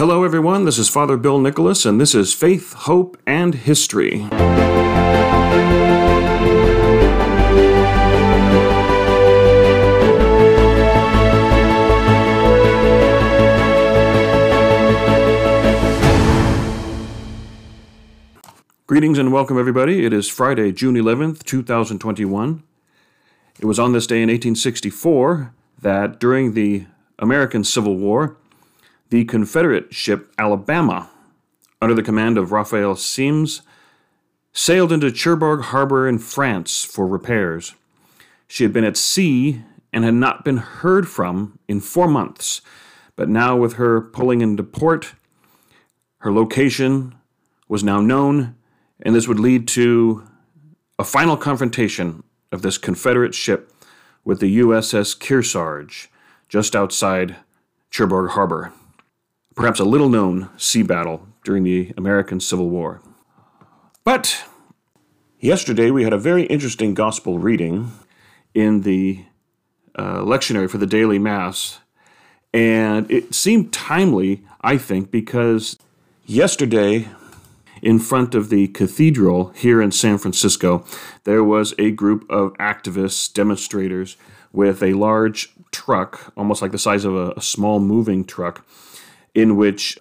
Hello, everyone. This is Father Bill Nicholas, and this is Faith, Hope, and History. Greetings and welcome, everybody. It is Friday, June 11th, 2021. It was on this day in 1864 that during the American Civil War, the Confederate ship Alabama, under the command of Raphael Semmes, sailed into Cherbourg Harbor in France for repairs. She had been at sea and had not been heard from in four months, but now, with her pulling into port, her location was now known and this would lead to a final confrontation of this Confederate ship with the USS Kearsarge just outside Cherbourg Harbor. Perhaps a little known sea battle during the American Civil War. But yesterday we had a very interesting gospel reading in the uh, lectionary for the daily Mass, and it seemed timely, I think, because yesterday in front of the cathedral here in San Francisco, there was a group of activists, demonstrators, with a large truck, almost like the size of a, a small moving truck, in which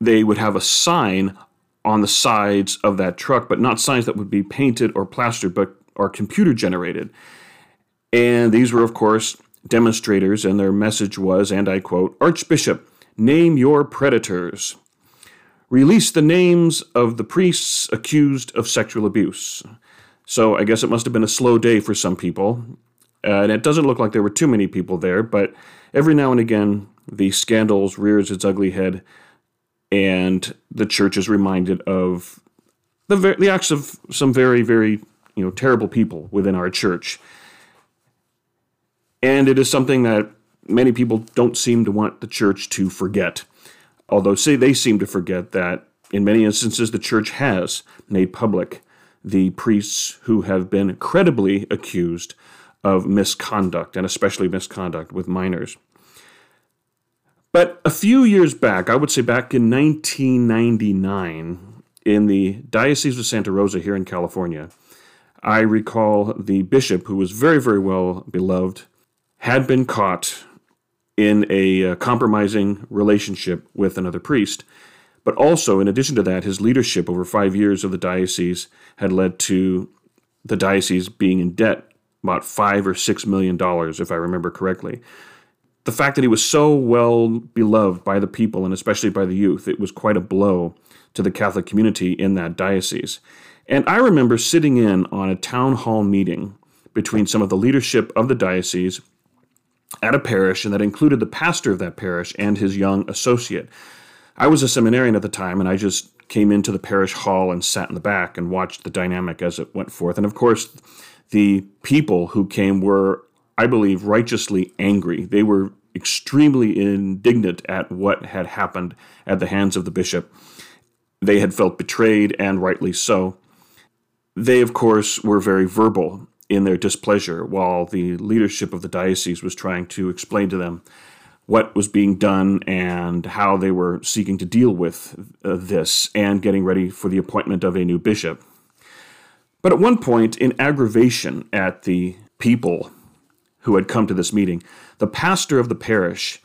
they would have a sign on the sides of that truck, but not signs that would be painted or plastered, but are computer generated. And these were, of course, demonstrators, and their message was, and I quote, Archbishop, name your predators Release the names of the priests accused of sexual abuse. So I guess it must have been a slow day for some people. Uh, and it doesn't look like there were too many people there, but every now and again, the scandals rears its ugly head, and the church is reminded of the, ver- the acts of some very, very you know terrible people within our church. And it is something that many people don't seem to want the church to forget although say they seem to forget that in many instances the church has made public the priests who have been credibly accused of misconduct, and especially misconduct with minors. But a few years back, I would say back in 1999, in the Diocese of Santa Rosa here in California, I recall the bishop, who was very, very well beloved, had been caught in a uh, compromising relationship with another priest. But also, in addition to that, his leadership over five years of the diocese had led to the diocese being in debt about five or six million dollars, if I remember correctly. The fact that he was so well beloved by the people and especially by the youth, it was quite a blow to the Catholic community in that diocese. And I remember sitting in on a town hall meeting between some of the leadership of the diocese at a parish, and that included the pastor of that parish and his young associate. I was a seminarian at the time, and I just came into the parish hall and sat in the back and watched the dynamic as it went forth. And of course, the people who came were, I believe, righteously angry. They were extremely indignant at what had happened at the hands of the bishop. They had felt betrayed, and rightly so. They, of course, were very verbal in their displeasure while the leadership of the diocese was trying to explain to them what was being done and how they were seeking to deal with uh, this and getting ready for the appointment of a new bishop. But at one point, in aggravation at the people who had come to this meeting, the pastor of the parish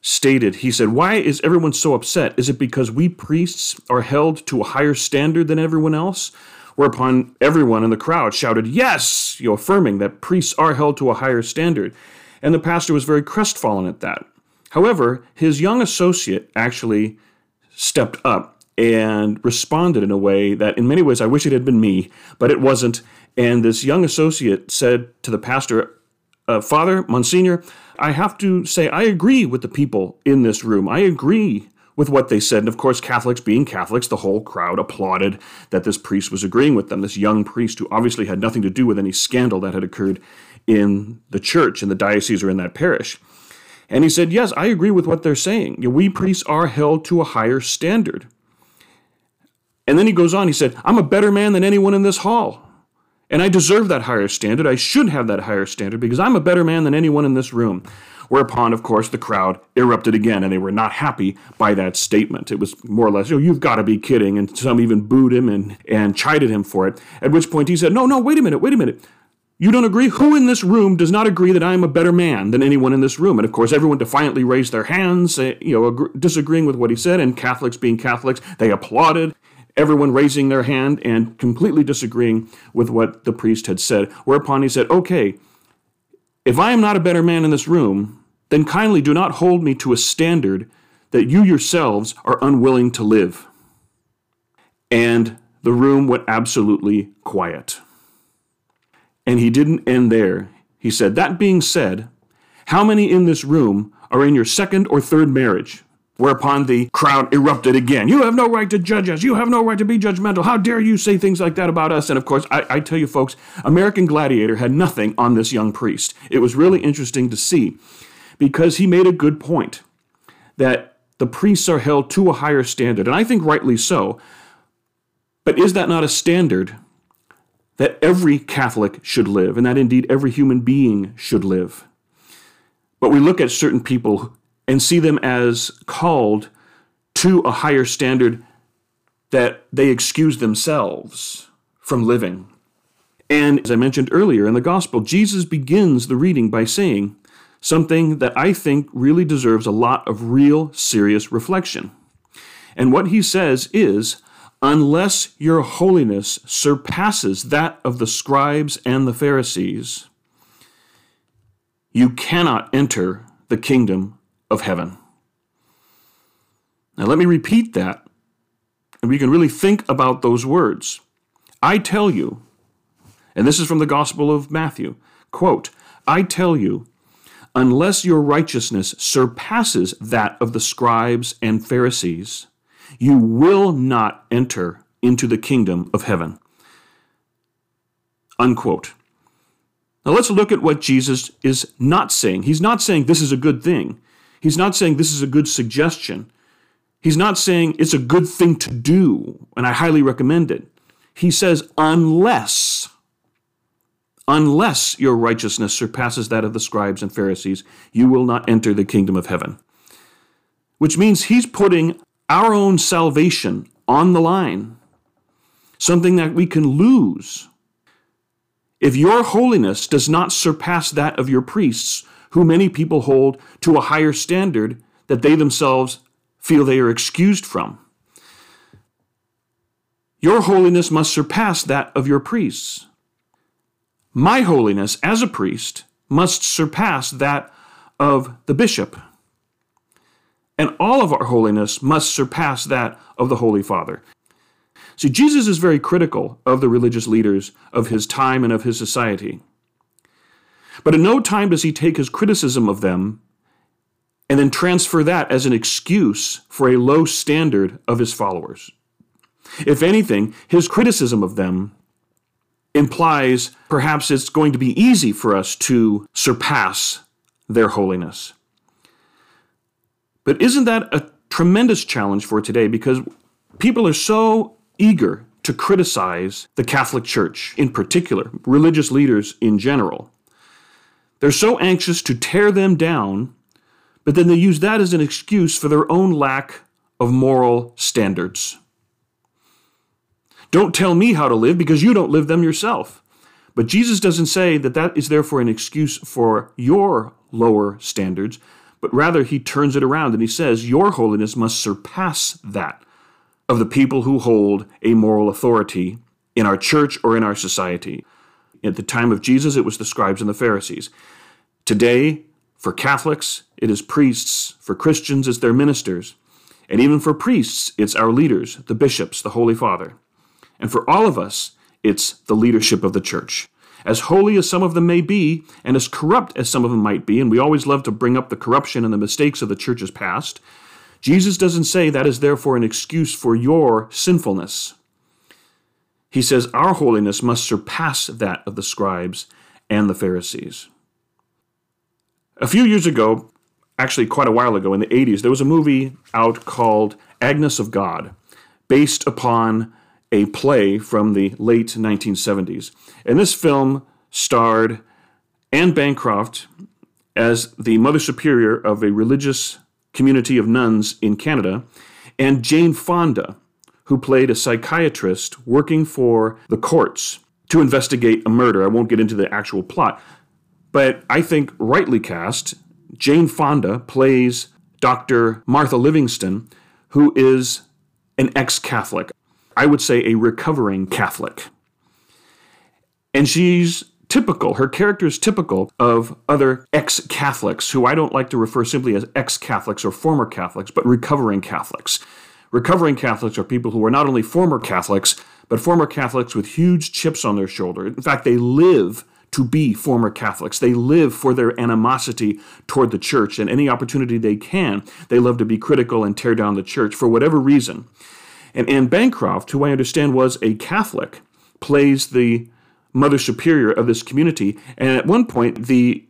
stated, he said, Why is everyone so upset? Is it because we priests are held to a higher standard than everyone else? Whereupon everyone in the crowd shouted, Yes! You affirming that priests are held to a higher standard. And the pastor was very crestfallen at that. However, his young associate actually stepped up and responded in a way that, in many ways, I wish it had been me, but it wasn't. And this young associate said to the pastor, uh, Father, Monsignor, I have to say, I agree with the people in this room. I agree with what they said. And of course, Catholics being Catholics, the whole crowd applauded that this priest was agreeing with them, this young priest who obviously had nothing to do with any scandal that had occurred in the church, in the diocese, or in that parish. And he said, Yes, I agree with what they're saying. We priests are held to a higher standard. And then he goes on, he said, I'm a better man than anyone in this hall. And I deserve that higher standard. I should have that higher standard because I'm a better man than anyone in this room. Whereupon, of course, the crowd erupted again, and they were not happy by that statement. It was more or less, oh, you've got to be kidding. And some even booed him and, and chided him for it. At which point he said, no, no, wait a minute, wait a minute. You don't agree? Who in this room does not agree that I am a better man than anyone in this room? And of course, everyone defiantly raised their hands, eh, you know, disagreeing with what he said. And Catholics, being Catholics, they applauded. Everyone raising their hand and completely disagreeing with what the priest had said. Whereupon he said, "Okay, if I am not a better man in this room, then kindly do not hold me to a standard that you yourselves are unwilling to live." And the room went absolutely quiet. And he didn't end there. He said, That being said, how many in this room are in your second or third marriage? Whereupon the crowd erupted again. You have no right to judge us. You have no right to be judgmental. How dare you say things like that about us? And of course, I, I tell you folks, American Gladiator had nothing on this young priest. It was really interesting to see because he made a good point that the priests are held to a higher standard, and I think rightly so. But is that not a standard that every Catholic should live, and that indeed every human being should live. But we look at certain people and see them as called to a higher standard that they excuse themselves from living. And as I mentioned earlier in the Gospel, Jesus begins the reading by saying something that I think really deserves a lot of real serious reflection. And what he says is, unless your holiness surpasses that of the scribes and the Pharisees, you cannot enter the kingdom of heaven. Now, let me repeat that, and we can really think about those words. I tell you, and this is from the Gospel of Matthew, quote, I tell you, unless your righteousness surpasses that of the scribes and Pharisees, you will not enter into the kingdom of heaven. Unquote. Now let's look at what Jesus is not saying. He's not saying this is a good thing. He's not saying this is a good suggestion. He's not saying it's a good thing to do, and I highly recommend it. He says, unless, unless your righteousness surpasses that of the scribes and Pharisees, you will not enter the kingdom of heaven. Which means he's putting our own salvation on the line, something that we can lose. If your holiness does not surpass that of your priests, who many people hold to a higher standard that they themselves feel they are excused from, your holiness must surpass that of your priests. My holiness as a priest must surpass that of the bishop and all of our holiness must surpass that of the Holy Father. See, Jesus is very critical of the religious leaders of his time and of his society. But in no time does he take his criticism of them and then transfer that as an excuse for a low standard of his followers. If anything, his criticism of them implies perhaps it's going to be easy for us to surpass their holiness. But isn't that a tremendous challenge for today because people are so eager to criticize the Catholic Church in particular, religious leaders in general. They're so anxious to tear them down, but then they use that as an excuse for their own lack of moral standards. Don't tell me how to live because you don't live them yourself. But Jesus doesn't say that that is therefore an excuse for your lower standards, but rather he turns it around and he says, Your holiness must surpass that of the people who hold a moral authority in our church or in our society. At the time of Jesus, it was the scribes and the Pharisees. Today, for Catholics, it is priests. For Christians, it's their ministers. And even for priests, it's our leaders, the bishops, the Holy Father. And for all of us, it's the leadership of the church as holy as some of them may be, and as corrupt as some of them might be, and we always love to bring up the corruption and the mistakes of the church's past, Jesus doesn't say that is therefore an excuse for your sinfulness. He says our holiness must surpass that of the scribes and the Pharisees. A few years ago, actually quite a while ago in the 80s, there was a movie out called Agnes of God, based upon a play from the late 1970s. And this film starred Anne Bancroft as the Mother Superior of a religious community of nuns in Canada, and Jane Fonda, who played a psychiatrist working for the courts to investigate a murder. I won't get into the actual plot, but I think rightly cast, Jane Fonda plays Dr. Martha Livingston, who is an ex Catholic. I would say a recovering Catholic. And she's typical, her character is typical of other ex Catholics, who I don't like to refer simply as ex Catholics or former Catholics, but recovering Catholics. Recovering Catholics are people who are not only former Catholics, but former Catholics with huge chips on their shoulder. In fact, they live to be former Catholics. They live for their animosity toward the church, and any opportunity they can, they love to be critical and tear down the church for whatever reason. And Anne Bancroft, who I understand was a Catholic, plays the Mother Superior of this community. And at one point, the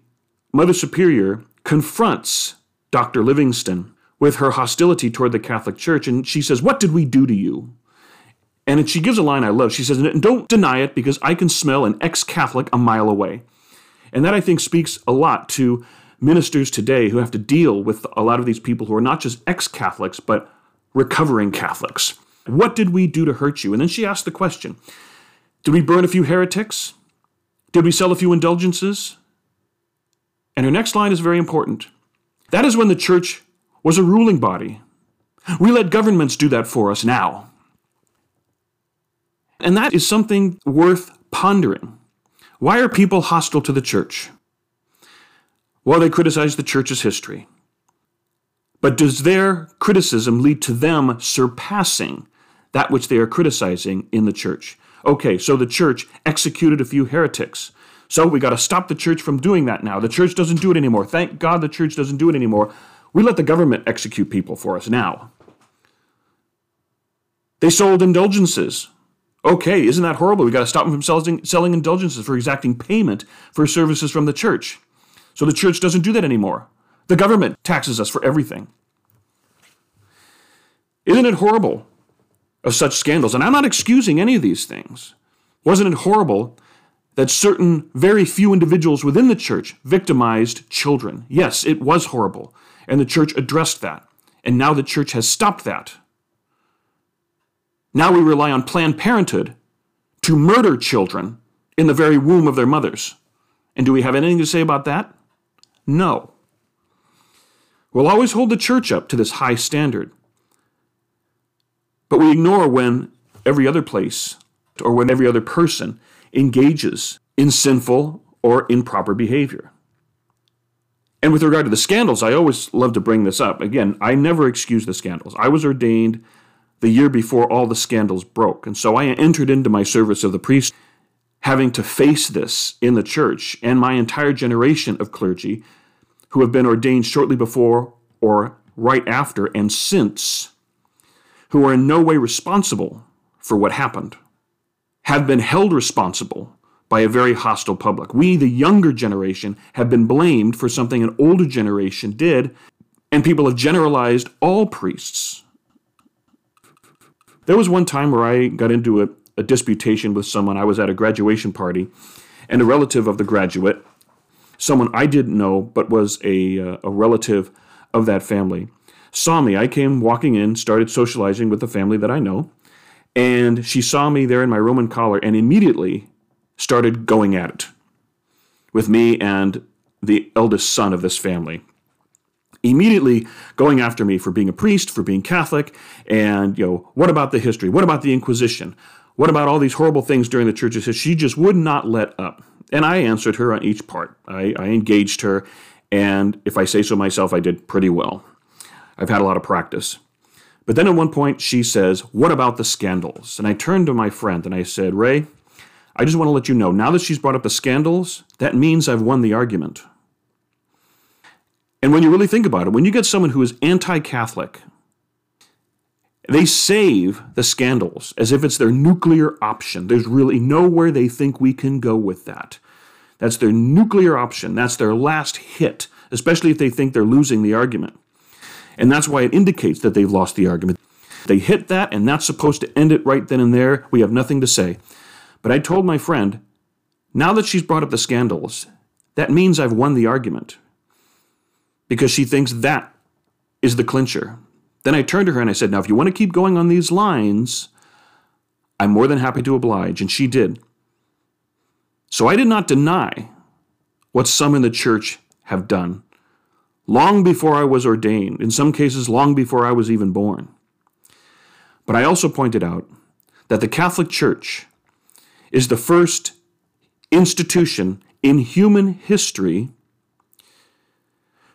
Mother Superior confronts Dr. Livingston with her hostility toward the Catholic Church. And she says, What did we do to you? And she gives a line I love. She says, Don't deny it because I can smell an ex Catholic a mile away. And that I think speaks a lot to ministers today who have to deal with a lot of these people who are not just ex Catholics, but recovering Catholics. What did we do to hurt you? And then she asked the question Did we burn a few heretics? Did we sell a few indulgences? And her next line is very important. That is when the church was a ruling body. We let governments do that for us now. And that is something worth pondering. Why are people hostile to the church? Well, they criticize the church's history. But does their criticism lead to them surpassing that which they are criticizing in the church? Okay, so the church executed a few heretics. So we got to stop the church from doing that now. The church doesn't do it anymore. Thank God the church doesn't do it anymore. We let the government execute people for us now. They sold indulgences. Okay, isn't that horrible? We got to stop them from selling, selling indulgences for exacting payment for services from the church. So the church doesn't do that anymore. The government taxes us for everything. Isn't it horrible of such scandals? And I'm not excusing any of these things. Wasn't it horrible that certain very few individuals within the church victimized children? Yes, it was horrible. And the church addressed that. And now the church has stopped that. Now we rely on Planned Parenthood to murder children in the very womb of their mothers. And do we have anything to say about that? No. We'll always hold the church up to this high standard. But we ignore when every other place or when every other person engages in sinful or improper behavior. And with regard to the scandals, I always love to bring this up. Again, I never excuse the scandals. I was ordained the year before all the scandals broke. And so I entered into my service of the priest having to face this in the church and my entire generation of clergy who have been ordained shortly before or right after and since, who are in no way responsible for what happened, have been held responsible by a very hostile public. We, the younger generation, have been blamed for something an older generation did, and people have generalized all priests there was one time where I got into a, a disputation with someone. I was at a graduation party, and a relative of the graduate, someone I didn't know but was a, uh, a relative of that family, saw me. I came walking in, started socializing with the family that I know, and she saw me there in my Roman collar and immediately started going at it with me and the eldest son of this family immediately going after me for being a priest, for being Catholic, and you know, what about the history? What about the Inquisition? What about all these horrible things during the church's history? She just would not let up. And I answered her on each part. I, I engaged her, and if I say so myself, I did pretty well. I've had a lot of practice. But then at one point, she says, What about the scandals? And I turned to my friend and I said, Ray, I just want to let you know, now that she's brought up the scandals, that means I've won the argument. And when you really think about it, when you get someone who is anti Catholic, they save the scandals as if it's their nuclear option. There's really nowhere they think we can go with that. That's their nuclear option. That's their last hit, especially if they think they're losing the argument. And that's why it indicates that they've lost the argument. They hit that, and that's supposed to end it right then and there. We have nothing to say. But I told my friend, now that she's brought up the scandals, that means I've won the argument. because she thinks that is the clincher. Then I turned to her and I said, Now, if you want to keep going on these lines, I'm more than happy to oblige. And she did. So I did not deny what some in the church have done long before I was ordained, in some cases, long before I was even born. But I also pointed out that the Catholic Church is the first institution in human history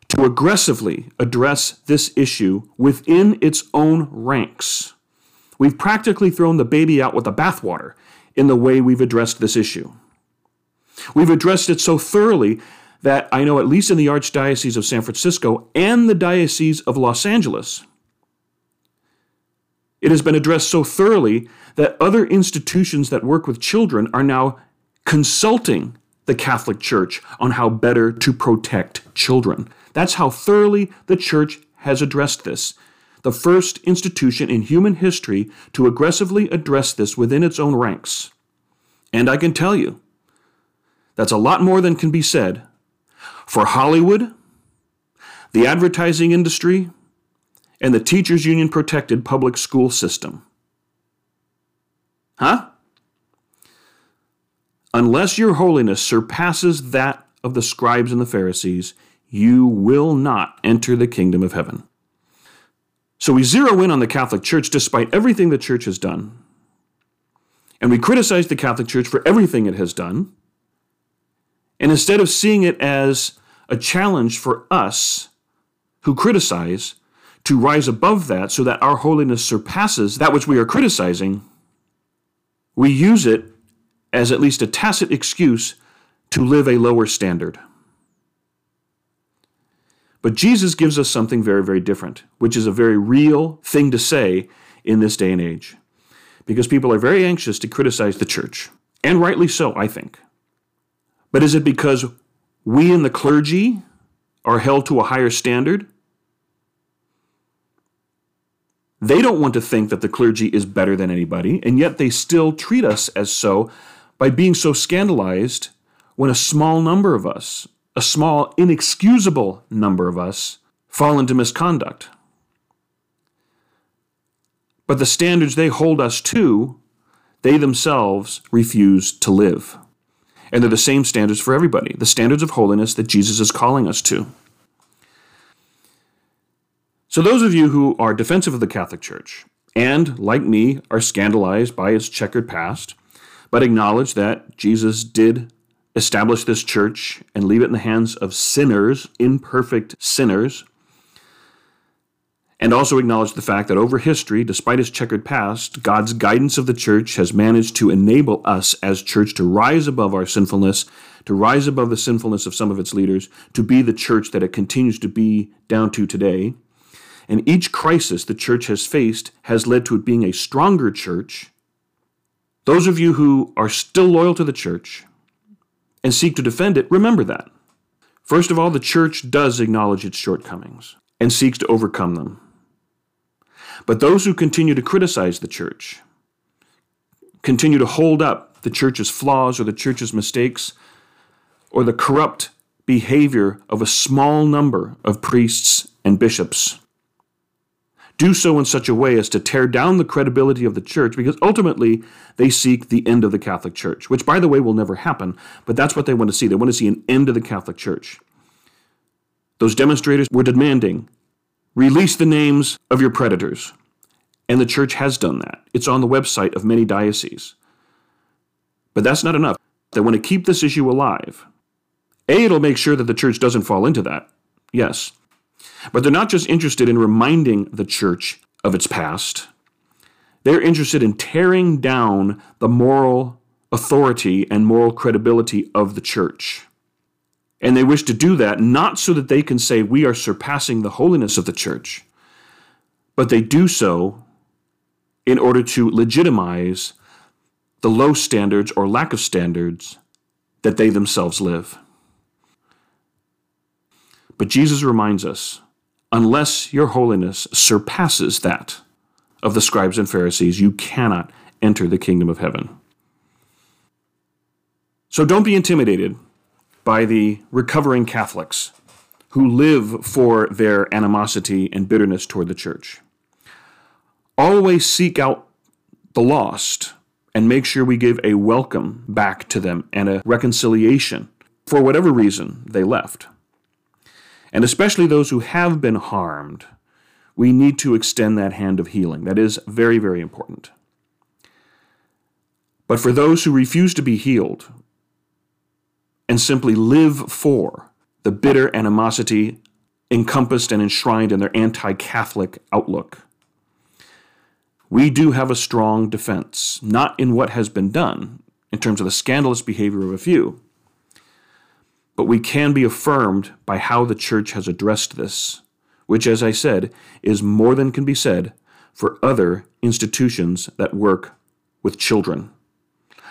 to aggressively address this issue within its own ranks. We've practically thrown the baby out with the bathwater in the way we've addressed this issue. We've addressed it so thoroughly that I know, at least in the Archdiocese of San Francisco and the Diocese of Los Angeles, it has been addressed so thoroughly that other institutions that work with children are now consulting the Catholic Church on how better to protect children. That's how thoroughly the Church has addressed this. The first institution in human history to aggressively address this within its own ranks. And I can tell you, that's a lot more than can be said for Hollywood, the advertising industry, and the teachers union protected public school system. Huh? Unless your holiness surpasses that of the scribes and the Pharisees, you will not enter the kingdom of heaven. So we zero in on the Catholic Church despite everything the church has done. And we criticize the Catholic Church for everything it has done. And instead of seeing it as a challenge for us who criticize to rise above that so that our holiness surpasses that which we are criticizing, we use it as at least a tacit excuse to live a lower standard. But Jesus gives us something very, very different, which is a very real thing to say in this day and age. Because people are very anxious to criticize the church, and rightly so, I think. But is it because we in the clergy are held to a higher standard? They don't want to think that the clergy is better than anybody, and yet they still treat us as so by being so scandalized when a small number of us, a small, inexcusable number of us, fall into misconduct. But the standards they hold us to, they themselves refuse to live. And they're the same standards for everybody, the standards of holiness that Jesus is calling us to. So, those of you who are defensive of the Catholic Church and, like me, are scandalized by its checkered past, but acknowledge that Jesus did establish this church and leave it in the hands of sinners, imperfect sinners, and also acknowledge the fact that over history, despite its checkered past, God's guidance of the church has managed to enable us as church to rise above our sinfulness, to rise above the sinfulness of some of its leaders, to be the church that it continues to be down to today. And each crisis the church has faced has led to it being a stronger church. Those of you who are still loyal to the church and seek to defend it, remember that. First of all, the church does acknowledge its shortcomings and seeks to overcome them. But those who continue to criticize the church, continue to hold up the church's flaws or the church's mistakes, or the corrupt behavior of a small number of priests and bishops, do so in such a way as to tear down the credibility of the church because ultimately they seek the end of the Catholic Church, which, by the way, will never happen, but that's what they want to see. They want to see an end of the Catholic Church. Those demonstrators were demanding release the names of your predators. And the church has done that. It's on the website of many dioceses. But that's not enough. They want to keep this issue alive. A, it'll make sure that the church doesn't fall into that. Yes. But they're not just interested in reminding the church of its past, they're interested in tearing down the moral authority and moral credibility of the church. And they wish to do that not so that they can say we are surpassing the holiness of the church, but they do so in order to legitimize the low standards or lack of standards that they themselves live. But Jesus reminds us unless your holiness surpasses that of the scribes and Pharisees, you cannot enter the kingdom of heaven. So don't be intimidated by the recovering Catholics who live for their animosity and bitterness toward the church. Always seek out the lost and make sure we give a welcome back to them and a reconciliation for whatever reason they left. And especially those who have been harmed, we need to extend that hand of healing. That is very, very important. But for those who refuse to be healed and simply live for the bitter animosity encompassed and enshrined in their anti Catholic outlook, we do have a strong defense, not in what has been done, in terms of the scandalous behavior of a few, but we can be affirmed by how the church has addressed this, which, as I said, is more than can be said for other institutions that work with children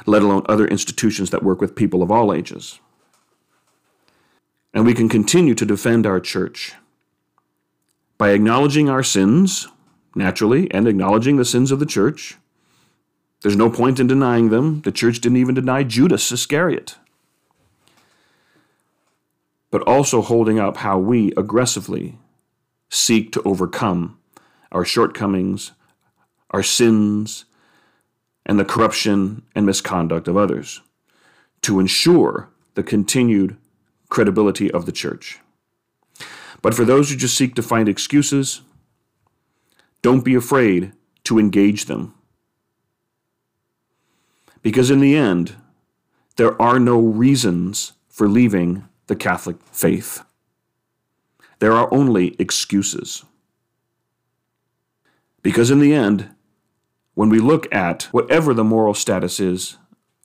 let alone other institutions that work with people of all ages. And we can continue to defend our church by acknowledging our sins, naturally, and acknowledging the sins of the church. There's no point in denying them. The church didn't even deny Judas Iscariot. But also holding up how we aggressively seek to overcome our shortcomings, our sins, and the corruption and misconduct of others to ensure the continued credibility of the church. But for those who just seek to find excuses, don't be afraid to engage them. Because in the end, there are no reasons for leaving the Catholic faith. There are only excuses. Because in the end, when we look at whatever the moral status is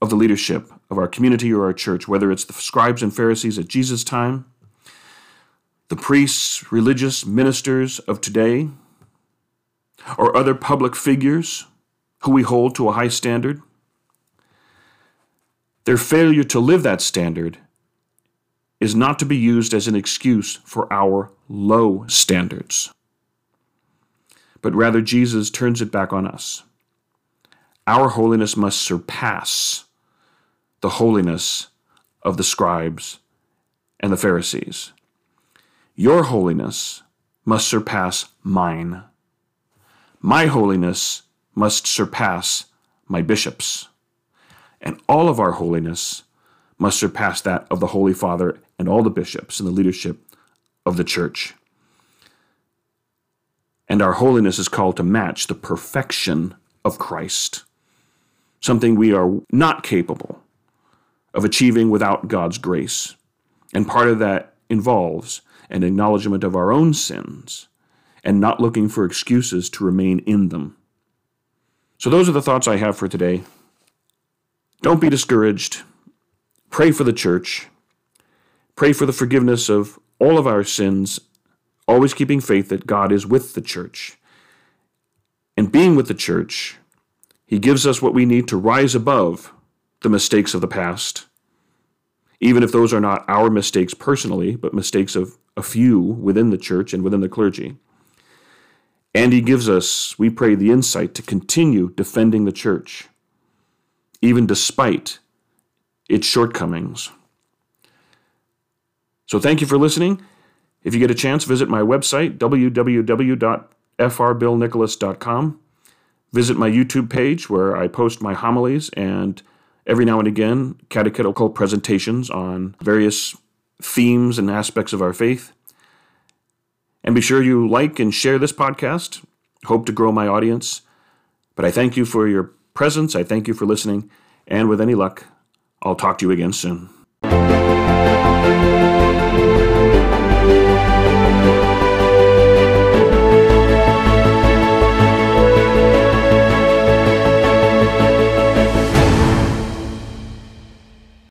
of the leadership of our community or our church, whether it's the scribes and Pharisees at Jesus' time, the priests, religious ministers of today, or other public figures who we hold to a high standard, their failure to live that standard is not to be used as an excuse for our low standards. But rather, Jesus turns it back on us our holiness must surpass the holiness of the scribes and the Pharisees. Your holiness must surpass mine. My holiness must surpass my bishops. And all of our holiness must surpass that of the Holy Father and all the bishops and the leadership of the church. And our holiness is called to match the perfection of Christ something we are not capable of achieving without God's grace. And part of that involves an acknowledgement of our own sins and not looking for excuses to remain in them. So, those are the thoughts I have for today. Don't be discouraged. Pray for the church. Pray for the forgiveness of all of our sins, always keeping faith that God is with the church. And being with the church he gives us what we need to rise above the mistakes of the past, even if those are not our mistakes personally, but mistakes of a few within the church and within the clergy. And He gives us, we pray, the insight to continue defending the church, even despite its shortcomings. So thank you for listening. If you get a chance, visit my website, www.frbillnicholas.com. Visit my YouTube page where I post my homilies and every now and again catechetical presentations on various themes and aspects of our faith. And be sure you like and share this podcast. Hope to grow my audience. But I thank you for your presence. I thank you for listening. And with any luck, I'll talk to you again soon.